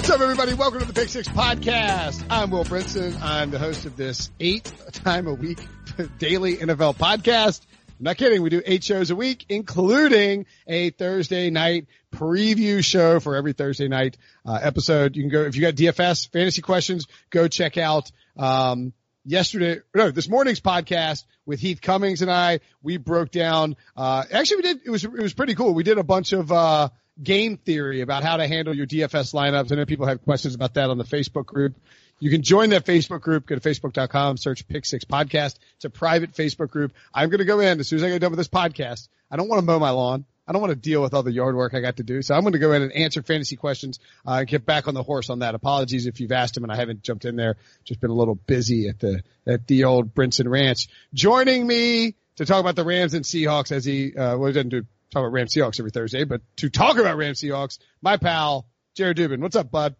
What's up, everybody? Welcome to the Pick Six Podcast. I'm Will Brinson. I'm the host of this eight time a week daily NFL podcast. I'm not kidding. We do eight shows a week, including a Thursday night preview show for every Thursday night uh, episode. You can go, if you got DFS fantasy questions, go check out, um, yesterday, no, this morning's podcast with Heath Cummings and I, we broke down, uh, actually we did, it was, it was pretty cool. We did a bunch of, uh, game theory about how to handle your DFS lineups. I know people have questions about that on the Facebook group. You can join that Facebook group. Go to facebook.com, search Pick Six Podcast. It's a private Facebook group. I'm going to go in as soon as I get done with this podcast. I don't want to mow my lawn. I don't want to deal with all the yard work I got to do. So I'm going to go in and answer fantasy questions uh, and get back on the horse on that. Apologies if you've asked them and I haven't jumped in there. Just been a little busy at the at the old Brinson Ranch. Joining me to talk about the Rams and Seahawks as he uh, well he doesn't do talk about Rams Seahawks every Thursday, but to talk about Rams Seahawks, my pal Jared Dubin. What's up, bud?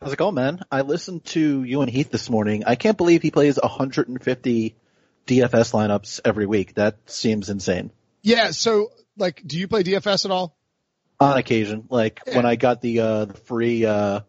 How's it going, man? I listened to you and Heath this morning. I can't believe he plays 150 DFS lineups every week. That seems insane. Yeah. So, like, do you play DFS at all? On occasion, like yeah. when I got the uh, the free uh,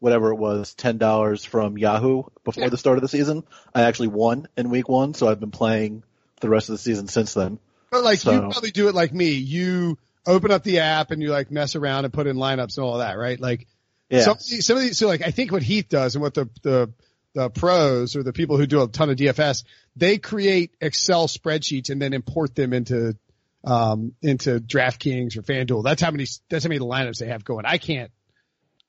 whatever it was, ten dollars from Yahoo before yeah. the start of the season, I actually won in week one. So I've been playing the rest of the season since then. But like so. you probably do it like me. You open up the app and you like mess around and put in lineups and all that, right? Like yeah. some, some of these, so like I think what Heath does and what the, the, the pros or the people who do a ton of DFS, they create Excel spreadsheets and then import them into, um, into DraftKings or FanDuel. That's how many, that's how many lineups they have going. I can't,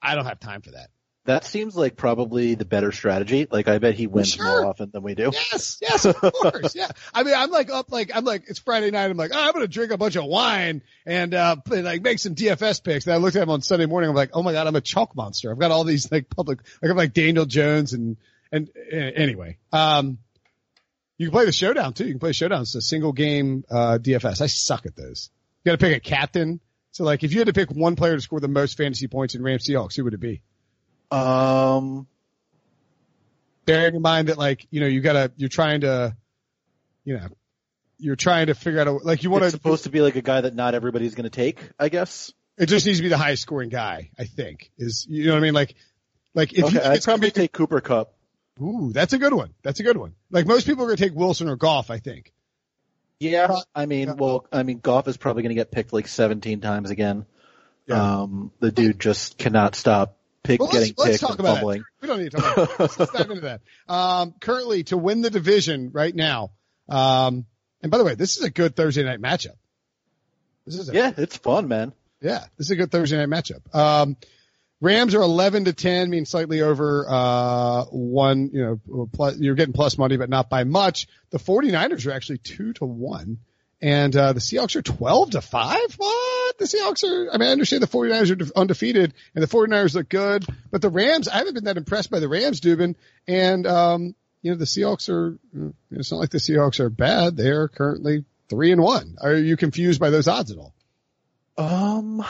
I don't have time for that. That seems like probably the better strategy. Like I bet he wins sure. more often than we do. Yes, yes, of course. yeah. I mean, I'm like up, like I'm like it's Friday night. I'm like, oh, I'm gonna drink a bunch of wine and uh like make some DFS picks. And I looked at him on Sunday morning. I'm like, oh my god, I'm a chalk monster. I've got all these like public, like I'm like Daniel Jones and and uh, anyway. Um, you can play the showdown too. You can play showdown. It's a single game uh DFS. I suck at those. You got to pick a captain. So like, if you had to pick one player to score the most fantasy points in Rams Seahawks, who would it be? Um, bearing in mind that like, you know, you gotta, you're trying to, you know, you're trying to figure out a, like you want to. supposed to be like a guy that not everybody's going to take, I guess. It just needs to be the highest scoring guy, I think is, you know what I mean? Like, like if okay, you, I'd probably take Cooper Kupp. Ooh, that's a good one. That's a good one. Like most people are going to take Wilson or Goff, I think. Yeah, I mean, well, I mean, Goff is probably going to get picked like 17 times again. Yeah. Um, the dude just cannot stop pick well, getting let's, let's talk about fumbling. That. We don't need to talk about that. Let's dive into that. Um, currently to win the division right now. Um, and by the way, this is a good Thursday night matchup. This is a, yeah, it's fun, man. Yeah, this is a good Thursday night matchup. Um, Rams are 11 to 10, mean slightly over, uh, one, you know, plus, you're getting plus money, but not by much. The 49ers are actually two to one. And, uh, the Seahawks are 12 to 5? What? The Seahawks are, I mean, I understand the 49ers are undefeated and the 49ers look good, but the Rams, I haven't been that impressed by the Rams, Dubin. And, um, you know, the Seahawks are, it's not like the Seahawks are bad. They are currently three and one. Are you confused by those odds at all? Um,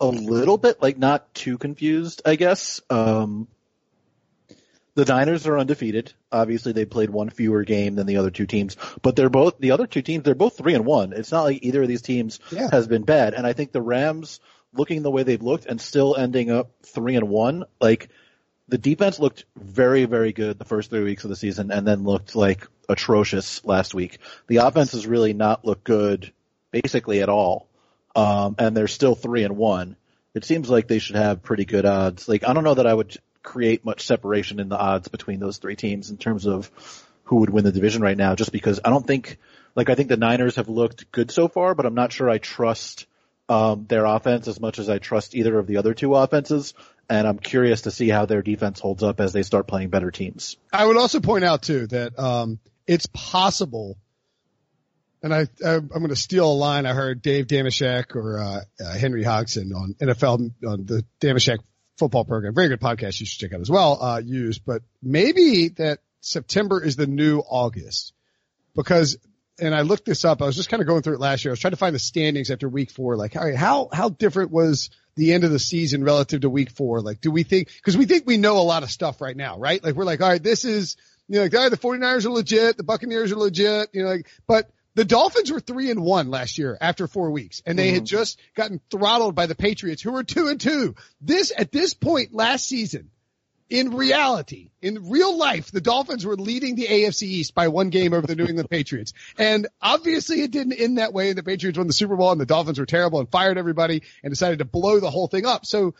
a little bit, like not too confused, I guess. Um, the Niners are undefeated. Obviously, they played one fewer game than the other two teams, but they're both the other two teams. They're both three and one. It's not like either of these teams yeah. has been bad. And I think the Rams, looking the way they've looked and still ending up three and one, like the defense looked very, very good the first three weeks of the season and then looked like atrocious last week. The offense has really not looked good basically at all. Um, and they're still three and one. It seems like they should have pretty good odds. Like, I don't know that I would create much separation in the odds between those three teams in terms of who would win the division right now, just because I don't think, like, I think the Niners have looked good so far, but I'm not sure I trust, um, their offense as much as I trust either of the other two offenses and I'm curious to see how their defense holds up as they start playing better teams. I would also point out too that um, it's possible, and I, I am going to steal a line I heard Dave Dameshek or uh, uh, Henry Hodgson on NFL on the Dameshek football program, very good podcast you should check out as well. Uh, use, but maybe that September is the new August because and I looked this up. I was just kind of going through it last year. I was trying to find the standings after week four. Like, all right, how, how different was the end of the season relative to week four? Like, do we think, cause we think we know a lot of stuff right now, right? Like, we're like, all right, this is, you know, like, all right, the 49ers are legit. The Buccaneers are legit, you know, like, but the Dolphins were three and one last year after four weeks and they mm-hmm. had just gotten throttled by the Patriots who were two and two. This, at this point last season, in reality, in real life, the Dolphins were leading the AFC East by one game over the New England Patriots. And obviously it didn't end that way. The Patriots won the Super Bowl and the Dolphins were terrible and fired everybody and decided to blow the whole thing up. So,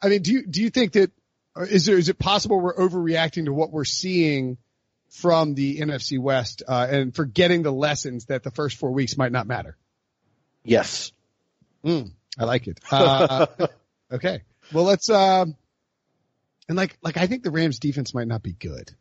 I mean, do you, do you think that, is there, is it possible we're overreacting to what we're seeing from the NFC West, uh, and forgetting the lessons that the first four weeks might not matter? Yes. Mm, I like it. Uh, okay. Well, let's, um, uh, and like, like I think the Rams defense might not be good.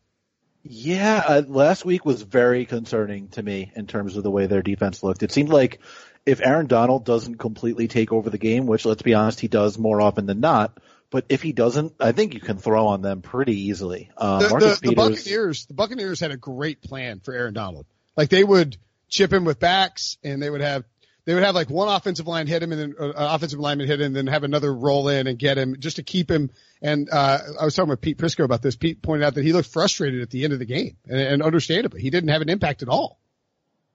Yeah, uh, last week was very concerning to me in terms of the way their defense looked. It seemed like if Aaron Donald doesn't completely take over the game, which let's be honest, he does more often than not, but if he doesn't, I think you can throw on them pretty easily. Uh, the, the, the Buccaneers, the Buccaneers had a great plan for Aaron Donald. Like they would chip him with backs and they would have they would have like one offensive line hit him and then uh, offensive lineman hit him and then have another roll in and get him just to keep him. And, uh, I was talking with Pete Prisco about this. Pete pointed out that he looked frustrated at the end of the game and, and understandably he didn't have an impact at all.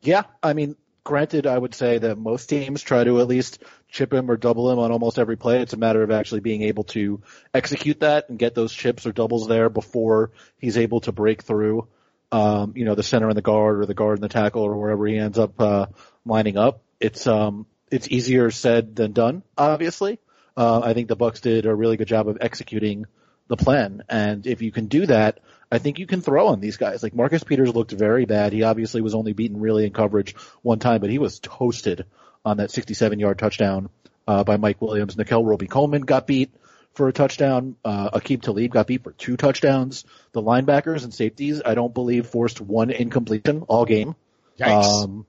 Yeah. I mean, granted, I would say that most teams try to at least chip him or double him on almost every play. It's a matter of actually being able to execute that and get those chips or doubles there before he's able to break through, um, you know, the center and the guard or the guard and the tackle or wherever he ends up, uh, lining up it's um it's easier said than done. Obviously, uh, I think the Bucks did a really good job of executing the plan, and if you can do that, I think you can throw on these guys. Like Marcus Peters looked very bad. He obviously was only beaten really in coverage one time, but he was toasted on that 67 yard touchdown uh, by Mike Williams. Nickell Robey-Coleman got beat for a touchdown. Uh, Aqib Talib got beat for two touchdowns. The linebackers and safeties, I don't believe, forced one incompletion all game. Yikes. Um,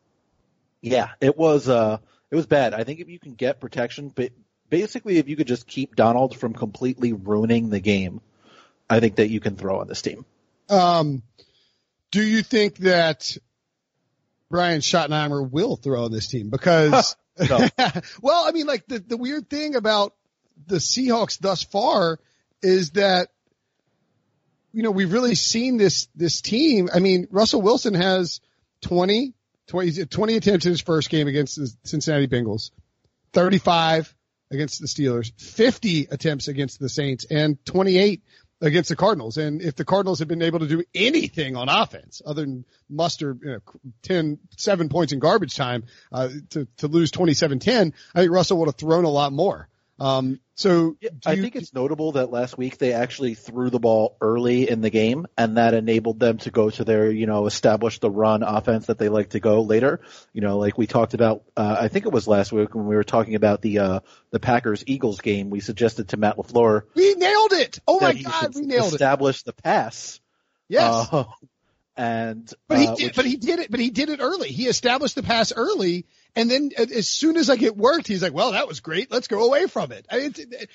yeah, it was uh it was bad. I think if you can get protection, but basically if you could just keep Donald from completely ruining the game, I think that you can throw on this team. Um do you think that Brian Schottenheimer will throw on this team? Because well, I mean like the the weird thing about the Seahawks thus far is that you know, we've really seen this this team. I mean, Russell Wilson has 20 20, 20 attempts in his first game against the Cincinnati Bengals, 35 against the Steelers, 50 attempts against the Saints, and 28 against the Cardinals. And if the Cardinals had been able to do anything on offense other than muster you know, 10, seven points in garbage time, uh, to, to lose 27-10, I think Russell would have thrown a lot more. Um, so yeah, I you, think it's notable that last week they actually threw the ball early in the game, and that enabled them to go to their, you know, establish the run offense that they like to go later. You know, like we talked about, uh, I think it was last week when we were talking about the uh, the Packers Eagles game. We suggested to Matt LaFleur, we nailed it. Oh my god, we nailed establish it. Establish the pass. Yes. Uh, and but he uh, did, which, but he did it, but he did it early. He established the pass early, and then uh, as soon as I get worked, he's like, "Well, that was great. Let's go away from it." I mean,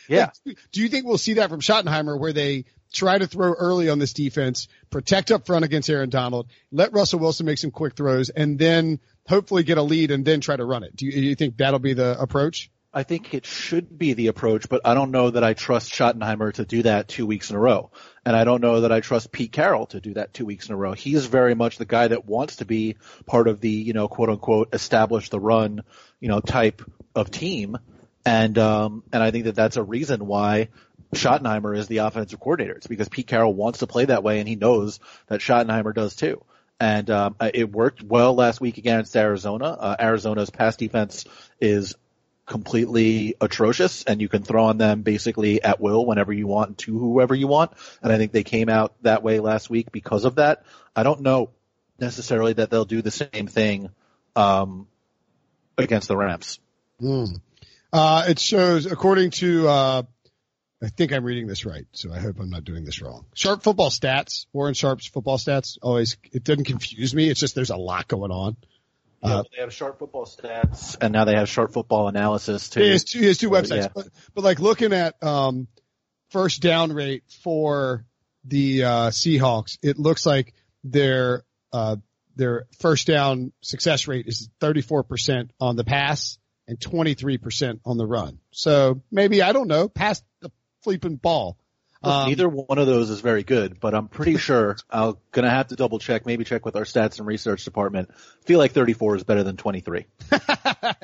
yeah. Like, do you think we'll see that from Schottenheimer, where they try to throw early on this defense, protect up front against Aaron Donald, let Russell Wilson make some quick throws, and then hopefully get a lead and then try to run it? Do you, do you think that'll be the approach? I think it should be the approach, but I don't know that I trust Schottenheimer to do that two weeks in a row. And I don't know that I trust Pete Carroll to do that two weeks in a row. He is very much the guy that wants to be part of the, you know, quote unquote, establish the run, you know, type of team. And, um, and I think that that's a reason why Schottenheimer is the offensive coordinator. It's because Pete Carroll wants to play that way and he knows that Schottenheimer does too. And um, it worked well last week against Arizona. Uh, Arizona's pass defense is completely atrocious and you can throw on them basically at will whenever you want to whoever you want. And I think they came out that way last week because of that. I don't know necessarily that they'll do the same thing um, against the Rams. Mm. Uh, it shows, according to uh, I think I'm reading this right, so I hope I'm not doing this wrong. Sharp football stats, Warren Sharp's football stats, always, it doesn't confuse me. It's just there's a lot going on. Yeah, uh, they have sharp football stats, and now they have sharp football analysis too. He has two, two websites, yeah. but, but like looking at um, first down rate for the uh, Seahawks, it looks like their uh, their first down success rate is 34% on the pass and 23% on the run. So maybe I don't know, pass the flipping ball. Um, neither one of those is very good, but I'm pretty sure I'm gonna have to double check, maybe check with our stats and research department. feel like 34 is better than 23. I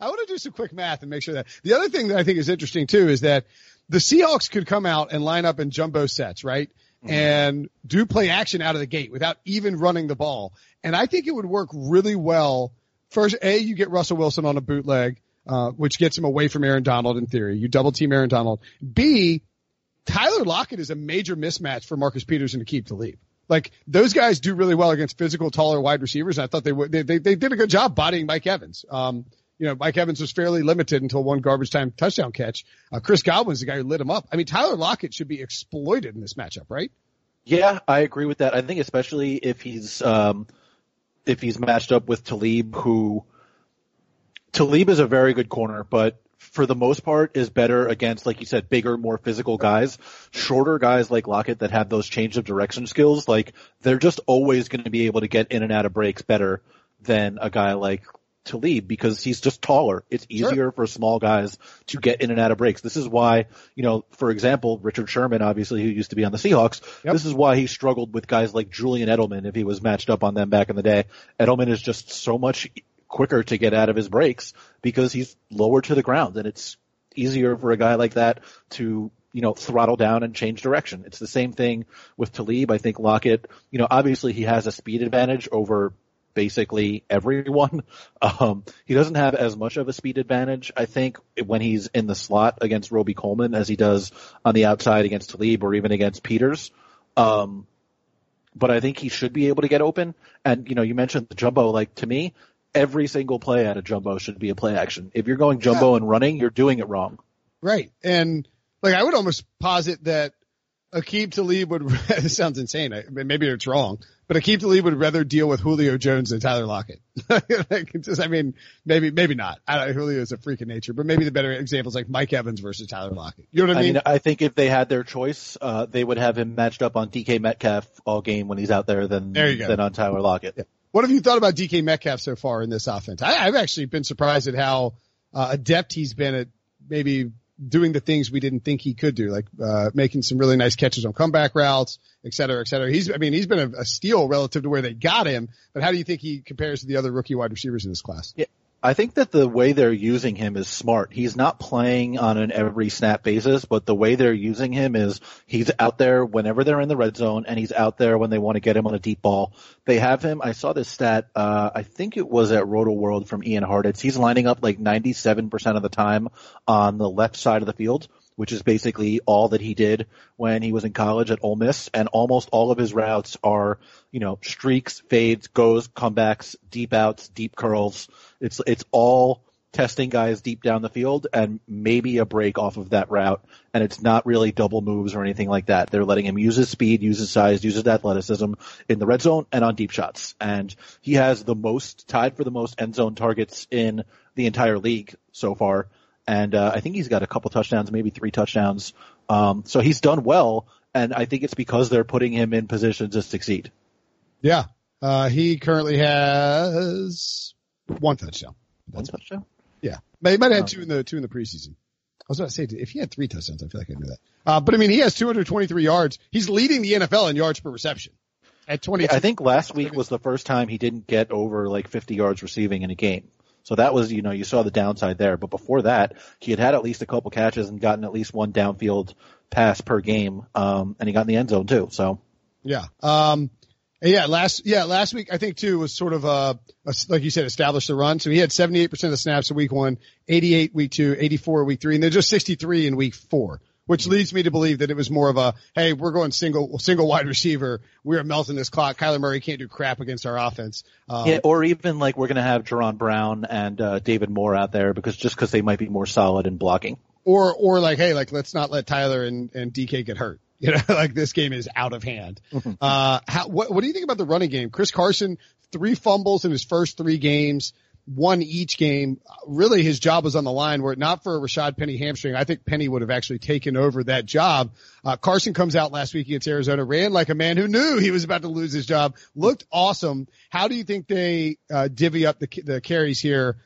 want to do some quick math and make sure that the other thing that I think is interesting too is that the Seahawks could come out and line up in jumbo sets, right? Mm-hmm. And do play action out of the gate without even running the ball. And I think it would work really well. First, A, you get Russell Wilson on a bootleg. Uh, which gets him away from Aaron Donald in theory. You double team Aaron Donald. B, Tyler Lockett is a major mismatch for Marcus Peters and Aqib Talib. Like those guys do really well against physical, taller wide receivers. I thought they would. They, they, they did a good job bodying Mike Evans. Um, you know, Mike Evans was fairly limited until one garbage time touchdown catch. Uh, Chris Godwin's the guy who lit him up. I mean, Tyler Lockett should be exploited in this matchup, right? Yeah, I agree with that. I think especially if he's um, if he's matched up with Talib, who Talib is a very good corner, but for the most part is better against, like you said, bigger, more physical guys. Shorter guys like Lockett that have those change of direction skills, like they're just always going to be able to get in and out of breaks better than a guy like Talib because he's just taller. It's easier sure. for small guys to get in and out of breaks. This is why, you know, for example, Richard Sherman, obviously, who used to be on the Seahawks, yep. this is why he struggled with guys like Julian Edelman if he was matched up on them back in the day. Edelman is just so much quicker to get out of his breaks because he's lower to the ground and it's easier for a guy like that to you know, throttle down and change direction. It's the same thing with Talib. I think Lockett, you know, obviously he has a speed advantage over basically everyone. Um, he doesn't have as much of a speed advantage, I think, when he's in the slot against Robey Coleman as he does on the outside against Talib or even against Peters. Um, but I think he should be able to get open. And, you know, you mentioned the jumbo, like to me, every single play out of jumbo should be a play action. If you're going jumbo yeah. and running, you're doing it wrong. Right. And like I would almost posit that Aqib Talib would, this sounds insane. maybe it's wrong, but Aqib Talib would rather deal with Julio Jones than Tyler Lockett. like just, I mean, maybe, maybe not. I don't, Julio is a freak of nature, but maybe the better example is like Mike Evans versus Tyler Lockett. You know what I mean? I, mean, I think if they had their choice, uh, they would have him matched up on DK Metcalf all game when he's out there than, there than on Tyler Lockett. Yeah. What have you thought about DK Metcalf so far in this offense? I, have actually been surprised at how uh, adept he's been at maybe doing the things we didn't think he could do, like uh, making some really nice catches on comeback routes, et cetera, et cetera. He's, I mean, he's been a, a steal relative to where they got him. But how do you think he compares to the other rookie wide receivers in this class? Yeah, I think that the way they're using him is smart. He's not playing on an every snap basis, but the way they're using him is he's out there whenever they're in the red zone and he's out there when they want to get him on a deep ball. They have him, I saw this stat, uh, I think it was at Roto World from Ian Hartitz. He's lining up like 97% of the time on the left side of the field which is basically all that he did when he was in college at Ole Miss. And almost all of his routes are, you know, streaks, fades, goes, comebacks, deep outs, deep curls. It's, it's all testing guys deep down the field and maybe a break off of that route. And it's not really double moves or anything like that. They're letting him use his speed, use his size, use his athleticism in the red zone and on deep shots. And he has the most, tied for the most end zone targets in the entire league so far and uh, I think he's got a couple touchdowns, maybe three touchdowns. Um, so he's done well, and I think it's because they're putting him in position to succeed. Yeah, uh, he currently has one touchdown. That's one touchdown. Yeah, he might have had two in the two in the preseason. I was going to say if he had three touchdowns, I feel like I knew that. Uh, but I mean, he has 223 yards. He's leading the NFL in yards per reception at 20. I think last week was the first time he didn't get over like 50 yards receiving in a game. So that was, you know, you saw the downside there. But before that, he had had at least a couple catches and gotten at least one downfield pass per game, um, and he got in the end zone too. So yeah, um, yeah, last yeah last week I think too was sort of a, a like you said established the run. So he had 78 percent of the snaps in week one, 88 week two, 84 week three, and then just 63 in week four which leads me to believe that it was more of a, hey, we're going single, single wide receiver. We're melting this clock. Kyler Murray can't do crap against our offense. Um, yeah, or even like we're going to have Jaron Brown and uh, David Moore out there because just because they might be more solid in blocking. Or, or like, hey, like let's not let Tyler and, and DK get hurt. You know, like this game is out of hand. uh, how, what, what do you think about the running game? Chris Carson, three fumbles in his first three games won each game. Really, his job was on the line. Were it not for Rashaad Penny hamstring, I think Penny would have actually taken over that job. Uh, Carson comes out last week against Arizona, ran like a man who knew he was about to lose his job. Looked awesome. How do you think they uh, divvy up the the carries here?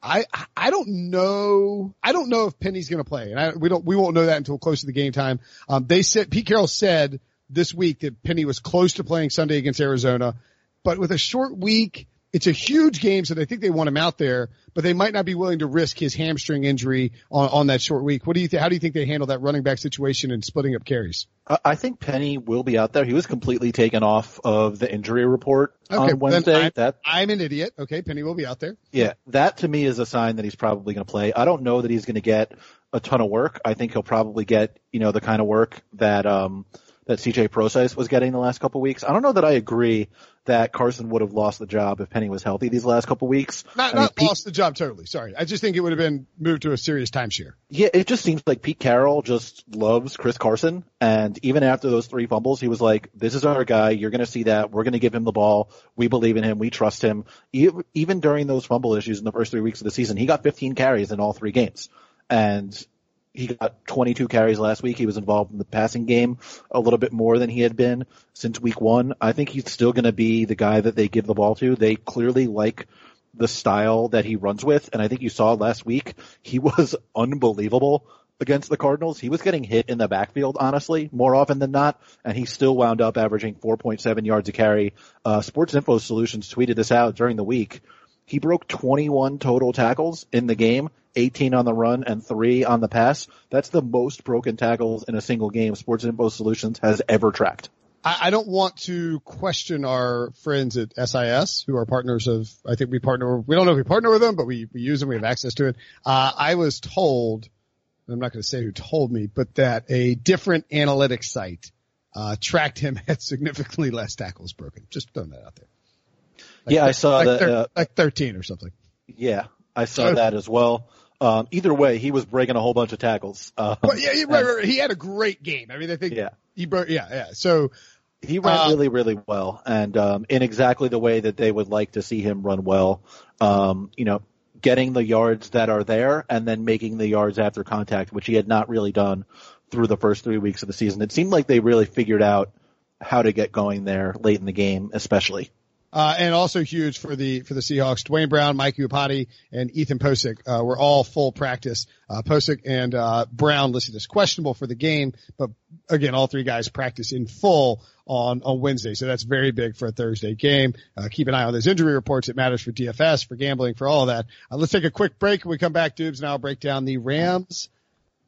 I I don't know. I don't know if Penny's going to play, and I, we don't we won't know that until close to the game time. Um, they said Pete Carroll said this week that Penny was close to playing Sunday against Arizona, but with a short week it's a huge game, so they think they want him out there, but they might not be willing to risk his hamstring injury on, on that short week. What do you think? How do you think they handle that running back situation and splitting up carries? I think Penny will be out there. He was completely taken off of the injury report okay, on Wednesday. I'm, that I'm an idiot. Okay, Penny will be out there. Yeah, that to me is a sign that he's probably going to play. I don't know that he's going to get a ton of work. I think he'll probably get you know the kind of work that um that CJ Prosise was getting the last couple weeks. I don't know that I agree that Carson would have lost the job if Penny was healthy these last couple weeks. Not, not mean, lost Pete, the job totally. Sorry. I just think it would have been moved to a serious timeshare. Yeah, it just seems like Pete Carroll just loves Chris Carson. And even after those three fumbles, he was like, this is our guy. You're going to see that. We're going to give him the ball. We believe in him. We trust him. Even during those fumble issues in the first three weeks of the season, he got 15 carries in all three games. And he got 22 carries last week. He was involved in the passing game a little bit more than he had been since week one. I think he's still going to be the guy that they give the ball to. They clearly like the style that he runs with. And I think you saw last week, he was unbelievable against the Cardinals. He was getting hit in the backfield, honestly, more often than not, and he still wound up averaging 4.7 yards a carry. Uh, Sports Info Solutions tweeted this out during the week. He broke 21 total tackles in the game 18 on the run and three on the pass. That's the most broken tackles in a single game Sports Info Solutions has ever tracked. I, don't want to question our friends at SIS who are partners of, I think we partner, we don't know if we partner with them, but we, we use them. We have access to it. Uh, I was told, I'm not going to say who told me, but that a different analytics site, uh, tracked him at significantly less tackles broken. Just throwing that out there. Like yeah, I saw like that. Uh, like 13 or something. Yeah, I saw that as well. Um, either way, he was breaking a whole bunch of tackles. Um, well, yeah, right, right, right, He had a great game. I mean, I think yeah. he broke, yeah, yeah. So he ran uh, really, really well and, um, in exactly the way that they would like to see him run well. Um, you know, getting the yards that are there and then making the yards after contact, which he had not really done through the first three weeks of the season. It seemed like they really figured out how to get going there late in the game, especially. Uh, and also huge for the for the Seahawks. Duane Brown, Mike Iupati, and Ethan Pocic uh, were all full practice. Uh, Pocic and uh, Brown listed as questionable for the game, but again, all three guys practice in full on on Wednesday, so that's very big for a Thursday game. Uh, keep an eye on those injury reports. It matters for DFS, for gambling, for all that. Uh, let's take a quick break. When we come back, Dubes, and I'll break down the Rams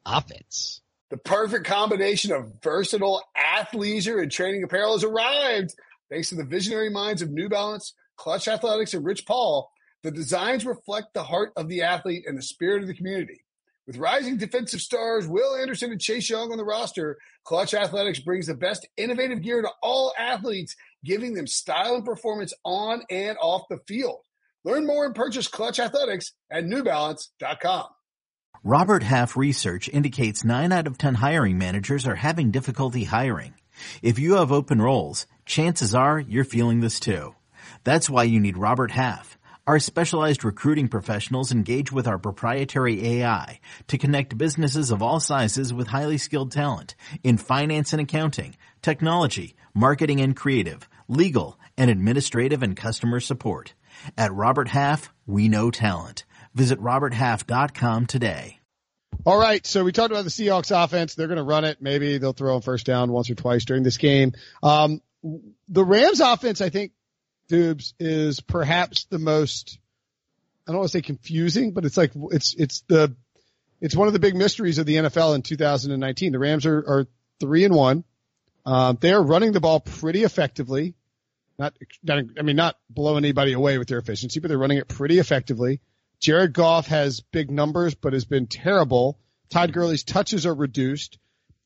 offense. The perfect combination of versatile athleisure and training apparel has arrived. Thanks to the visionary minds of New Balance, Clutch Athletics, and Rich Paul, the designs reflect the heart of the athlete and the spirit of the community. With rising defensive stars Will Anderson and Chase Young on the roster, Clutch Athletics brings the best innovative gear to all athletes, giving them style and performance on and off the field. Learn more and purchase Clutch Athletics at newbalance.com. Robert Half research indicates 9 out of 10 hiring managers are having difficulty hiring. If you have open roles, chances are you're feeling this too. That's why you need Robert Half. Our specialized recruiting professionals engage with our proprietary AI to connect businesses of all sizes with highly skilled talent in finance and accounting, technology, marketing and creative, legal, and administrative and customer support. At Robert Half, we know talent. Visit roberthalf.com today. All right, so we talked about the Seahawks offense. They're going to run it. Maybe they'll throw on first down once or twice during this game. Um, the Rams offense, I think, Dubes, is perhaps the most, I don't want to say confusing, but it's like, it's, it's the, it's one of the big mysteries of the NFL in 2019. The Rams are, are three and one. Um, they are running the ball pretty effectively. Not, not, I mean, not blowing anybody away with their efficiency, but they're running it pretty effectively. Jared Goff has big numbers, but has been terrible. Todd Gurley's touches are reduced.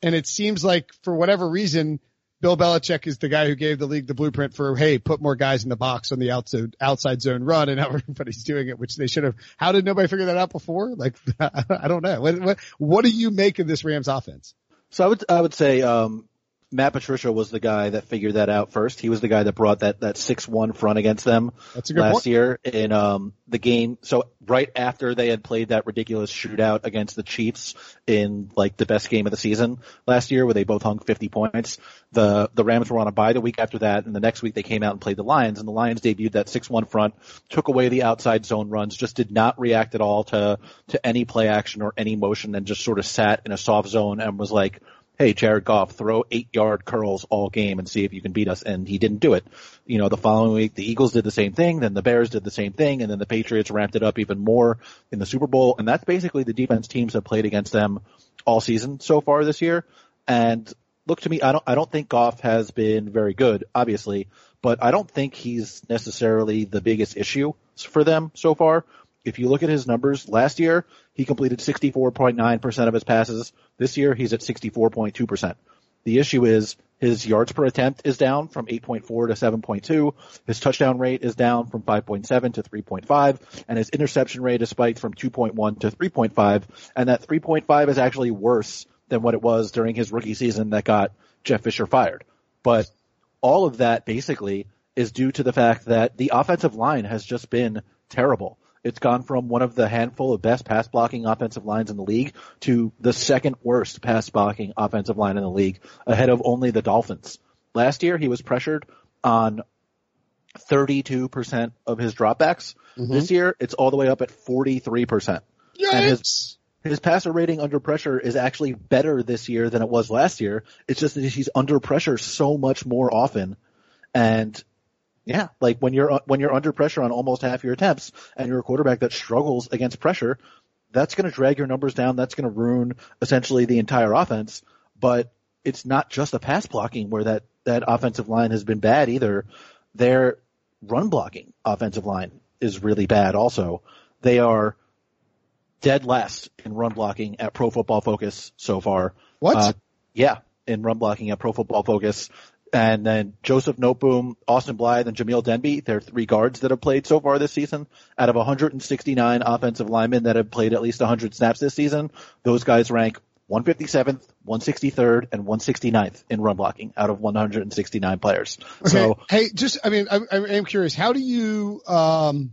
And it seems like for whatever reason, Bill Belichick is the guy who gave the league the blueprint for, hey, put more guys in the box on the outside, outside zone run and everybody's doing it, which they should have. How did nobody figure that out before? Like, I don't know. What, what, what do you make of this Rams offense? So I would, I would say, um, Matt Patricia was the guy that figured that out first. He was the guy that brought that that six one front against them last point. year in um the game. So right after they had played that ridiculous shootout against the Chiefs in like the best game of the season last year, where they both hung fifty points, the the Rams were on a bye the week after that, and the next week they came out and played the Lions, and the Lions debuted that six one front, took away the outside zone runs, just did not react at all to to any play action or any motion, and just sort of sat in a soft zone and was like hey, Jared Goff, throw eight yard curls all game and see if you can beat us. And he didn't do it. You know, the following week, the Eagles did the same thing, then the Bears did the same thing, and then the Patriots ramped it up even more in the Super Bowl. And that's basically the defense teams have played against them all season so far this year. And look to me, I don't, I don't think Goff has been very good, obviously, but I don't think he's necessarily the biggest issue for them so far if you look at his numbers last year, he completed 64.9% of his passes. This year, he's at 64.2%. The issue is his yards per attempt is down from 8.4 to 7.2. His touchdown rate is down from 5.7 to 3.5 and his interception rate is spiked from 2.1 to 3.5 and that 3.5 is actually worse than what it was during his rookie season that got Jeff Fisher fired. But all of that basically is due to the fact that the offensive line has just been terrible. It's gone from one of the handful of best pass blocking offensive lines in the league to the second worst pass blocking offensive line in the league, ahead of only the Dolphins. Last year, he was pressured on 32% of his dropbacks. Mm-hmm. This year, it's all the way up at 43%. Yes. And his, his passer rating under pressure is actually better this year than it was last year. It's just that he's under pressure so much more often. And yeah, like when you're when you're under pressure on almost half your attempts, and you're a quarterback that struggles against pressure, that's going to drag your numbers down. That's going to ruin essentially the entire offense. But it's not just the pass blocking where that that offensive line has been bad either. Their run blocking offensive line is really bad. Also, they are dead last in run blocking at Pro Football Focus so far. What? Uh, yeah, in run blocking at Pro Football Focus and then Joseph Noteboom, Austin Blythe, and Jamil Demby. They're three guards that have played so far this season. Out of 169 offensive linemen that have played at least 100 snaps this season, those guys rank 157th, 163rd, and 169th in run blocking out of 169 players. Okay. So, hey, just I mean, I, I am curious. How do you? um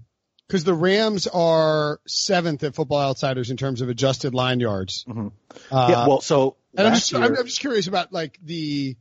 because the Rams are seventh at Football Outsiders in terms of adjusted line yards. Mm-hmm. Uh, yeah, well, so and I'm just year, I'm, I'm just curious about like the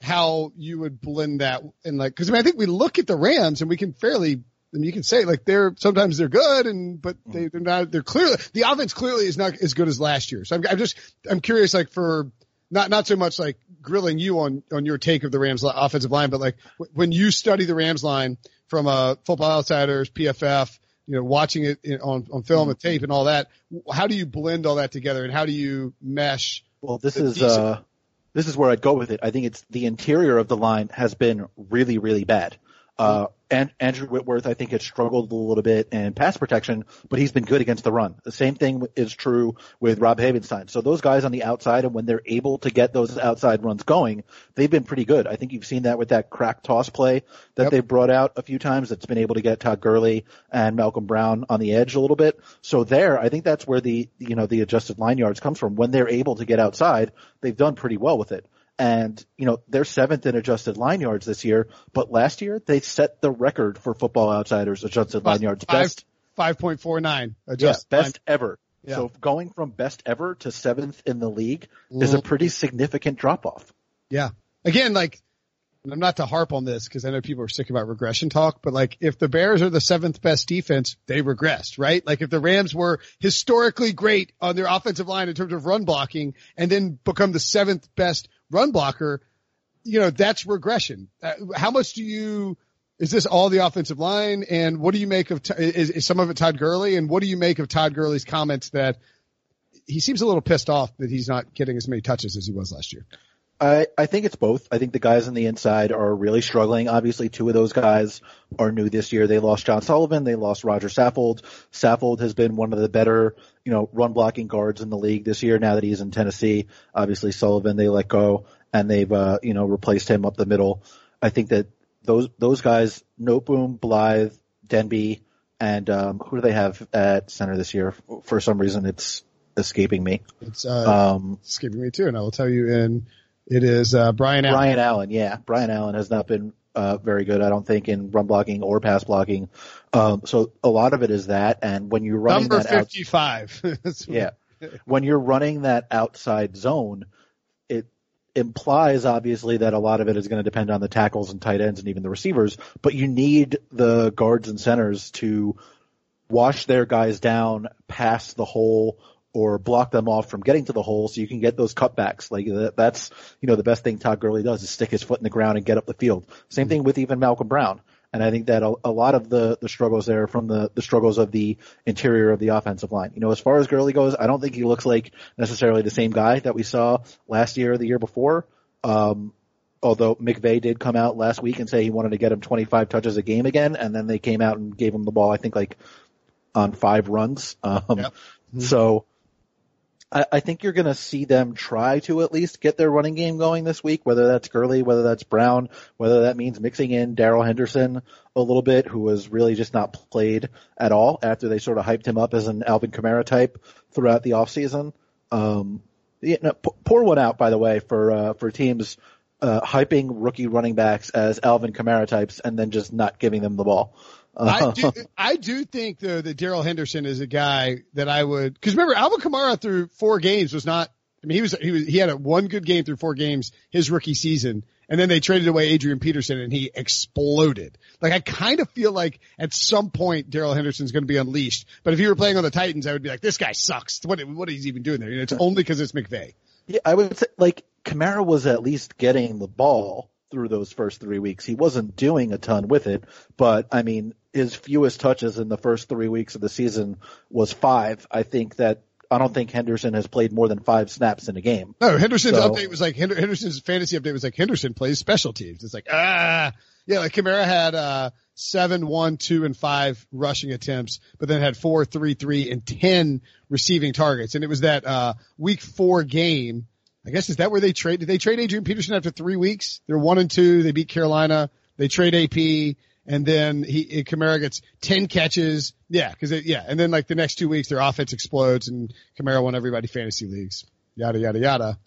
how you would blend that and like, cause I mean, I think we look at the Rams and we can fairly, I mean, you can say like they're, sometimes they're good and, but hmm. they, they're not, they're clearly, the offense clearly is not as good as last year. So I'm, I'm just, I'm curious like for, not, not so much like grilling you on, on your take of the Rams offensive line, but like when you study the Rams line from a football outsiders, PFF, you know, watching it on, on film hmm. and tape and all that, how do you blend all that together and how do you mesh? Well, this is, uh, this is where I'd go with it. I think it's the interior of the line has been really, really bad. Uh, and Andrew Whitworth, I think, has struggled a little bit in pass protection, but he's been good against the run. The same thing is true with Rob Havenstein. So those guys on the outside, and when they're able to get those outside runs going, they've been pretty good. I think you've seen that with that crack toss play that yep. they brought out a few times that's been able to get Todd Gurley and Malcolm Brown on the edge a little bit. So there, I think that's where the, you know, the adjusted line yards comes from. When they're able to get outside, they've done pretty well with it. And, you know, they're seventh in adjusted line yards this year, but last year they set the record for football outsiders adjusted line yards. Best. 5.49 adjusted. Yeah, best line. ever. Yeah. So going from best ever to seventh in the league is a pretty significant drop off. Yeah. Again, like, I'm not to harp on this because I know people are sick about regression talk, but like if the Bears are the seventh best defense, they regressed, right? Like if the Rams were historically great on their offensive line in terms of run blocking and then become the seventh best run blocker, you know, that's regression. Uh, how much do you, is this all the offensive line? And what do you make of, is, is some of it Todd Gurley? And what do you make of Todd Gurley's comments that he seems a little pissed off that he's not getting as many touches as he was last year. I, I think it's both. I think the guys on the inside are really struggling. Obviously, two of those guys are new this year. They lost John Sullivan. They lost Roger Saffold. Saffold has been one of the better, you know, run blocking guards in the league this year now that he's in Tennessee. Obviously, Sullivan they let go and they've, uh, you know, replaced him up the middle. I think that those, those guys, Noteboom, Blythe, Demby, and, um, who do they have at center this year? For some reason, it's escaping me. It's, uh, um, escaping me too. And I will tell you in, it is uh, Brian Allen. Brian Allen, yeah. Brian Allen has not been uh, very good, I don't think, in run blocking or pass blocking. Um, so a lot of it is that, and when you're running number that fifty-five, out, yeah, when you're running that outside zone, it implies obviously that a lot of it is going to depend on the tackles and tight ends and even the receivers, but you need the guards and centers to wash their guys down past the hole or block them off from getting to the hole so you can get those cutbacks. Like that's, you know, the best thing Todd Gurley does is stick his foot in the ground and get up the field. Same thing with even Malcolm Brown. And I think that a, a lot of the, the struggles there from the, the struggles of the interior of the offensive line. You know, as far as Gurley goes, I don't think he looks like necessarily the same guy that we saw last year or the year before. Um, although McVay did come out last week and say he wanted to get him 25 touches a game again, and then they came out and gave him the ball, I think like on five runs. Um, yep. so I, I think you're going to see them try to at least get their running game going this week, whether that's Gurley, whether that's Brown, whether that means mixing in Darrell Henderson a little bit, who was really just not played at all after they sort of hyped him up as an Alvin Kamara type throughout the offseason. Um, yeah, no, pour one out, by the way, for, uh, for teams, uh, hyping rookie running backs as Alvin Kamara types and then just not giving them the ball. I uh, do, I do think though that Darrell Henderson is a guy that I would, cause remember Alvin Kamara through four games was not, I mean, he was, he was, he had a one good game through four games his rookie season. And then they traded away Adrian Peterson and he exploded. Like I kind of feel like at some point Darrell Henderson's going to be unleashed. But if he were playing on the Titans, I would be like, this guy sucks. What, what is he even doing there? You know, it's only cause it's McVay. Yeah, I would say like Kamara was at least getting the ball through those first three weeks. He wasn't doing a ton with it, but I mean, his fewest touches in the first three weeks of the season was five. I think that I don't think Henderson has played more than five snaps in a game. No, Henderson's so, update was like Henderson's fantasy update was like Henderson plays special teams. It's like ah, yeah, like Kamara had uh seven, one, two, and five rushing attempts, but then had four, three, three, and ten receiving targets, and it was that uh week four game. I guess is that where they trade? Did they trade Adrian Peterson after three weeks? They're one and two. They beat Carolina. They trade AP and then he Kamara gets ten catches. Yeah, because yeah, and then like the next two weeks their offense explodes and Kamara won everybody fantasy leagues. Yada yada yada.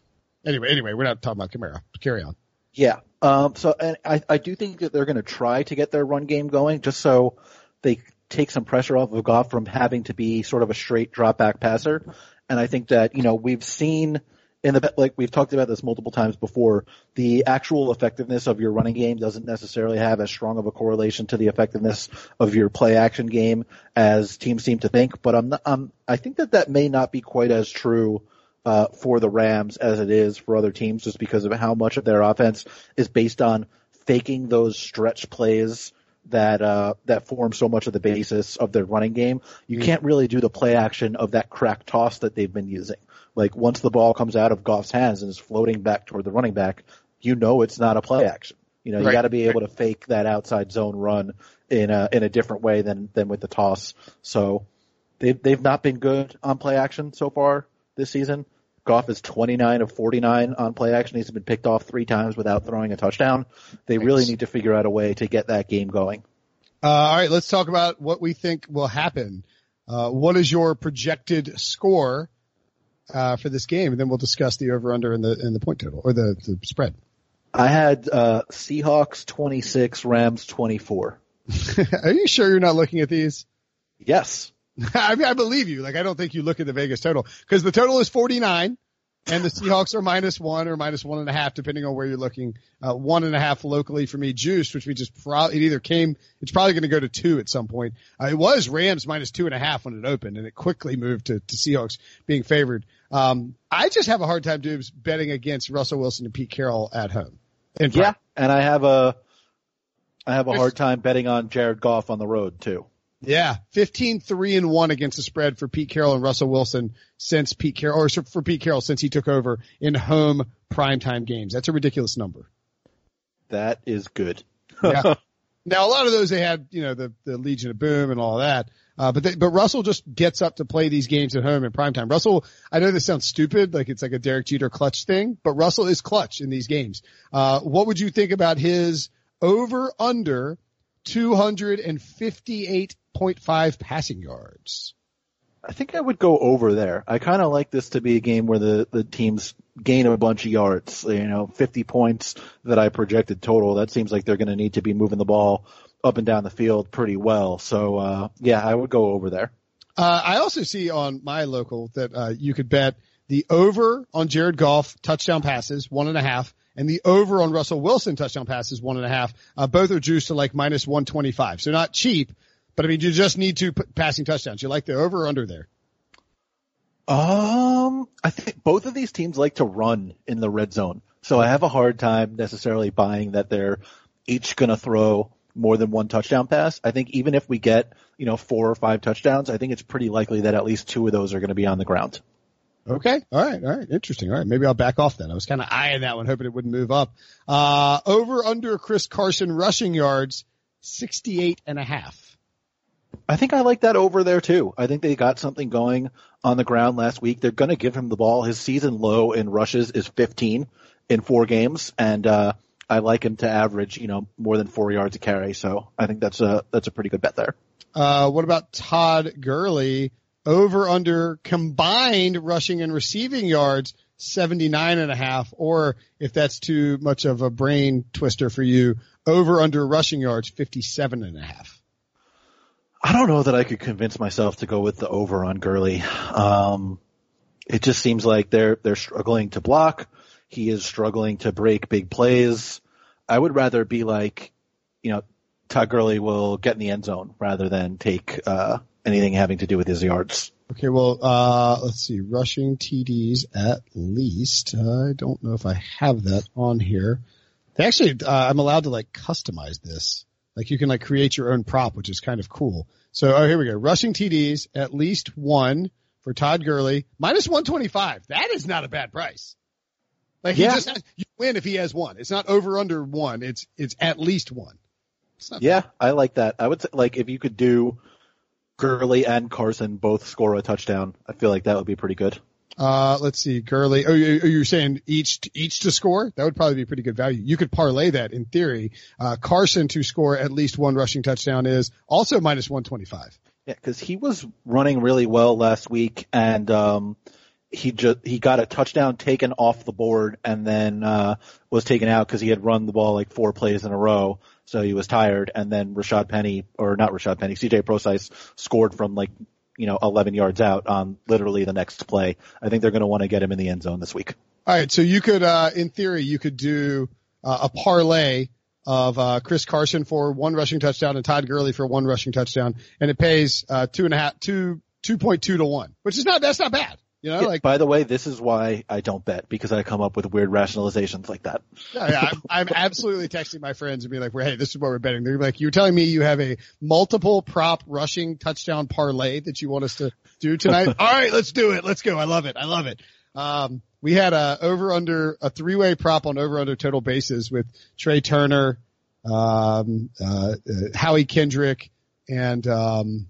Anyway, anyway, we're not talking about Kamara. Carry on. Yeah. Um. So and I I do think that they're going to try to get their run game going just so they take some pressure off of Goff from having to be sort of a straight drop back passer. And I think that you know we've seen in the like we've talked about this multiple times before, the actual effectiveness of your running game doesn't necessarily have as strong of a correlation to the effectiveness of your play action game as teams seem to think. But I'm, not, I'm I think that that may not be quite as true uh, for the Rams as it is for other teams, just because of how much of their offense is based on faking those stretch plays that uh, that form so much of the basis of their running game. You mm. can't really do the play action of that crack toss that they've been using. Like once the ball comes out of Goff's hands and is floating back toward the running back, you know it's not a play action. You know, you got to be able to fake that outside zone run in a in a different way than than with the toss. So they've they've not been good on play action so far this season. Goff is 29 of 49 on play action. He's been picked off three times without throwing a touchdown. They Thanks. really need to figure out a way to get that game going. Uh, all right, let's talk about what we think will happen. Uh, what is your projected score uh, for this game, and then we'll discuss the over under and the and the point total or the, the spread. I had uh, Seahawks twenty six, Rams twenty four. Are you sure you're not looking at these? Yes. I mean, I believe you. Like, I don't think you look at the Vegas total because the total is 49 and the Seahawks are minus one or minus one and a half, depending on where you're looking. Uh, one and a half locally for me, juiced, which we just probably, it either came, it's probably going to go to two at some point. Uh, it was Rams minus two and a half when it opened and it quickly moved to, to Seahawks being favored. Um, I just have a hard time, Dubes, betting against Russell Wilson and Pete Carroll at home. yeah. And I have a, I have a hard time betting on Jared Goff on the road too. Yeah, 15 3 and 1 against the spread for Pete Carroll and Russell Wilson since Pete Carroll, or for Pete Carroll since he took over in home primetime games. That's a ridiculous number. That is good. yeah. Now a lot of those they had, you know, the, the Legion of Boom and all that. Uh, but they, but Russell just gets up to play these games at home in primetime. Russell, I know this sounds stupid, like it's like a Derek Jeter clutch thing, but Russell is clutch in these games. Uh, what would you think about his over under 258.5 passing yards? I think I would go over there. I kind of like this to be a game where the, the teams gain a bunch of yards, you know, 50 points that I projected total. That seems like they're going to need to be moving the ball up and down the field pretty well. So, uh, yeah, I would go over there. Uh, I also see on my local that, uh, you could bet the over on Jared Goff touchdown passes, one and a half, and the over on Russell Wilson touchdown passes, one and a half. Uh, both are juiced to like minus 125. So not cheap, but I mean, you just need two p- passing touchdowns. You like the over or under there? Um, I think both of these teams like to run in the red zone. So I have a hard time necessarily buying that they're each going to throw more than one touchdown pass. I think even if we get, you know, four or five touchdowns, I think it's pretty likely that at least two of those are going to be on the ground. Okay. All right. All right. Interesting. All right. Maybe I'll back off then. I was kind of eyeing that one, hoping it wouldn't move up. Uh, over under Chris Carson rushing yards, 68 and a half. I think I like that over there too. I think they got something going on the ground last week. They're going to give him the ball. His season low in rushes is 15 in four games, and uh, I like him to average, you know, more than four yards a carry. So I think that's a that's a pretty good bet there. Uh, what about Todd Gurley? Over under combined rushing and receiving yards, 79 and a half, or if that's too much of a brain twister for you, over under rushing yards, 57 and a half. I don't know that I could convince myself to go with the over on Gurley. Um, it just seems like they're they're struggling to block. He is struggling to break big plays. I would rather be like, you know, Todd Gurley will get in the end zone rather than take uh, anything having to do with his yards. Okay, well, uh, let's see, rushing TDs at least. I don't know if I have that on here. They actually, uh, I'm allowed to like customize this. Like you can like create your own prop, which is kind of cool. So, oh, here we go. Rushing TDs, at least one for Todd Gurley, minus 125. That is not a bad price. Like he Yeah. just has, you win if he has one. It's not over under one. It's, it's at least one. Yeah, I like that. I would say like if you could do Gurley and Carson both score a touchdown, I feel like that would be pretty good. Uh, let's see, Gurley. Oh, you- you're saying each each to score? That would probably be pretty good value. You could parlay that in theory. Uh, Carson to score at least one rushing touchdown is also minus 125. Yeah, because he was running really well last week, and um, he just he got a touchdown taken off the board, and then uh, was taken out because he had run the ball like four plays in a row, so he was tired. And then Rashaad Penny, or not Rashaad Penny, C.J. Procise scored from like you know 11 yards out on literally the next play. I think they're going to want to get him in the end zone this week. All right, so you could, uh, in theory, you could do uh, a parlay of uh, Chris Carson for one rushing touchdown and Todd Gurley for one rushing touchdown, and it pays uh, two and a half, two, two point two to one, which is not that's not bad. You know, Yeah, like by the way, this is why I don't bet because I come up with weird rationalizations like that. Yeah, yeah, I'm, I'm absolutely texting my friends and being like, "Hey, this is what we're betting." They're like, "You're telling me you have a multiple prop rushing touchdown parlay that you want us to do tonight?" All right, let's do it. Let's go. I love it. I love it. Um, we had a over under a three way prop on over under total bases with Trea Turner, um, uh, uh, Howie Kendrick, and um,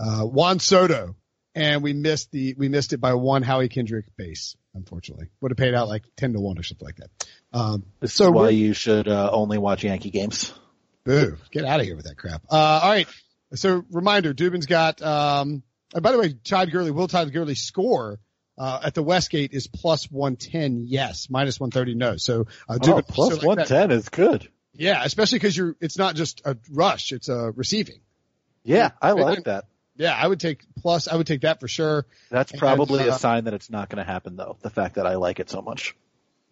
uh, Juan Soto, and we missed the we missed it by one Howie Kendrick base. Unfortunately, would have paid out like ten to one or something like that. Um, This So is why you should uh, only watch Yankee games. Boo. Get out of here with that crap. Uh, all right. So reminder, Dubin's got, um, and by the way, Todd Gurley, will Todd Gurley score, uh, at the Westgate is plus 110. Yes. Minus 130. No. So, uh, Oh, Dubin, plus so like 110 is good. yeah. Especially cause you're, it's not just a rush. It's a receiving. Yeah, I like that. Yeah. I would take plus, I would take that for sure. That's And, probably uh, a sign that it's not going to happen though. The fact that I like it so much.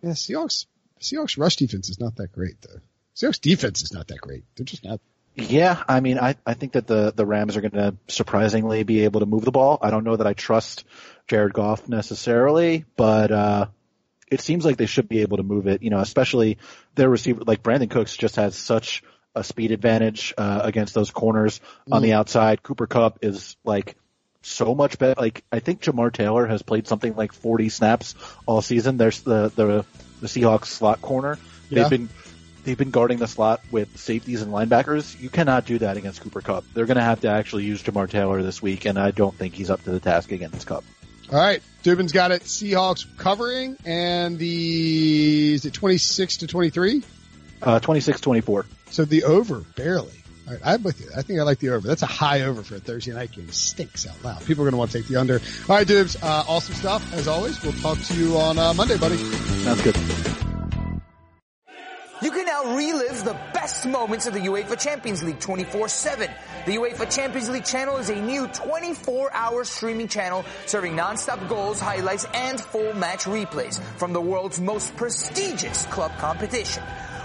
Yeah. Seahawks, Seahawks rush defense is not that great though. Seahawks defense is not that great. They're just not. Yeah, I mean, I, I think that the, the Rams are going to surprisingly be able to move the ball. I don't know that I trust Jared Goff necessarily, but, uh, it seems like they should be able to move it, you know, especially their receiver, like Brandin Cooks just has such a speed advantage uh, against those corners on the outside. Cooper Kupp is like so much better. Like I think Jamar Taylor has played something like 40 snaps all season. There's the the the Seahawks slot corner. Yeah. They've been they've been guarding the slot with safeties and linebackers. You cannot do that against Cooper Kupp. They're going to have to actually use Jamar Taylor this week, and I don't think he's up to the task against Kupp. All right. Dubin's got it. Seahawks covering and the, is it 26 to 23? Uh, 26-24. So the over, barely. All right, I'm with you. I think I like the over. That's a high over for a Thursday night game. It stinks out loud. People are going to want to take the under. All right, dudes. Uh, awesome stuff as always. We'll talk to you on uh, Monday, buddy. Sounds good. You can now relive the best moments of the UEFA Champions League 24-7. The UEFA Champions League channel is a new 24-hour streaming channel serving non-stop goals, highlights, and full match replays from the world's most prestigious club competition.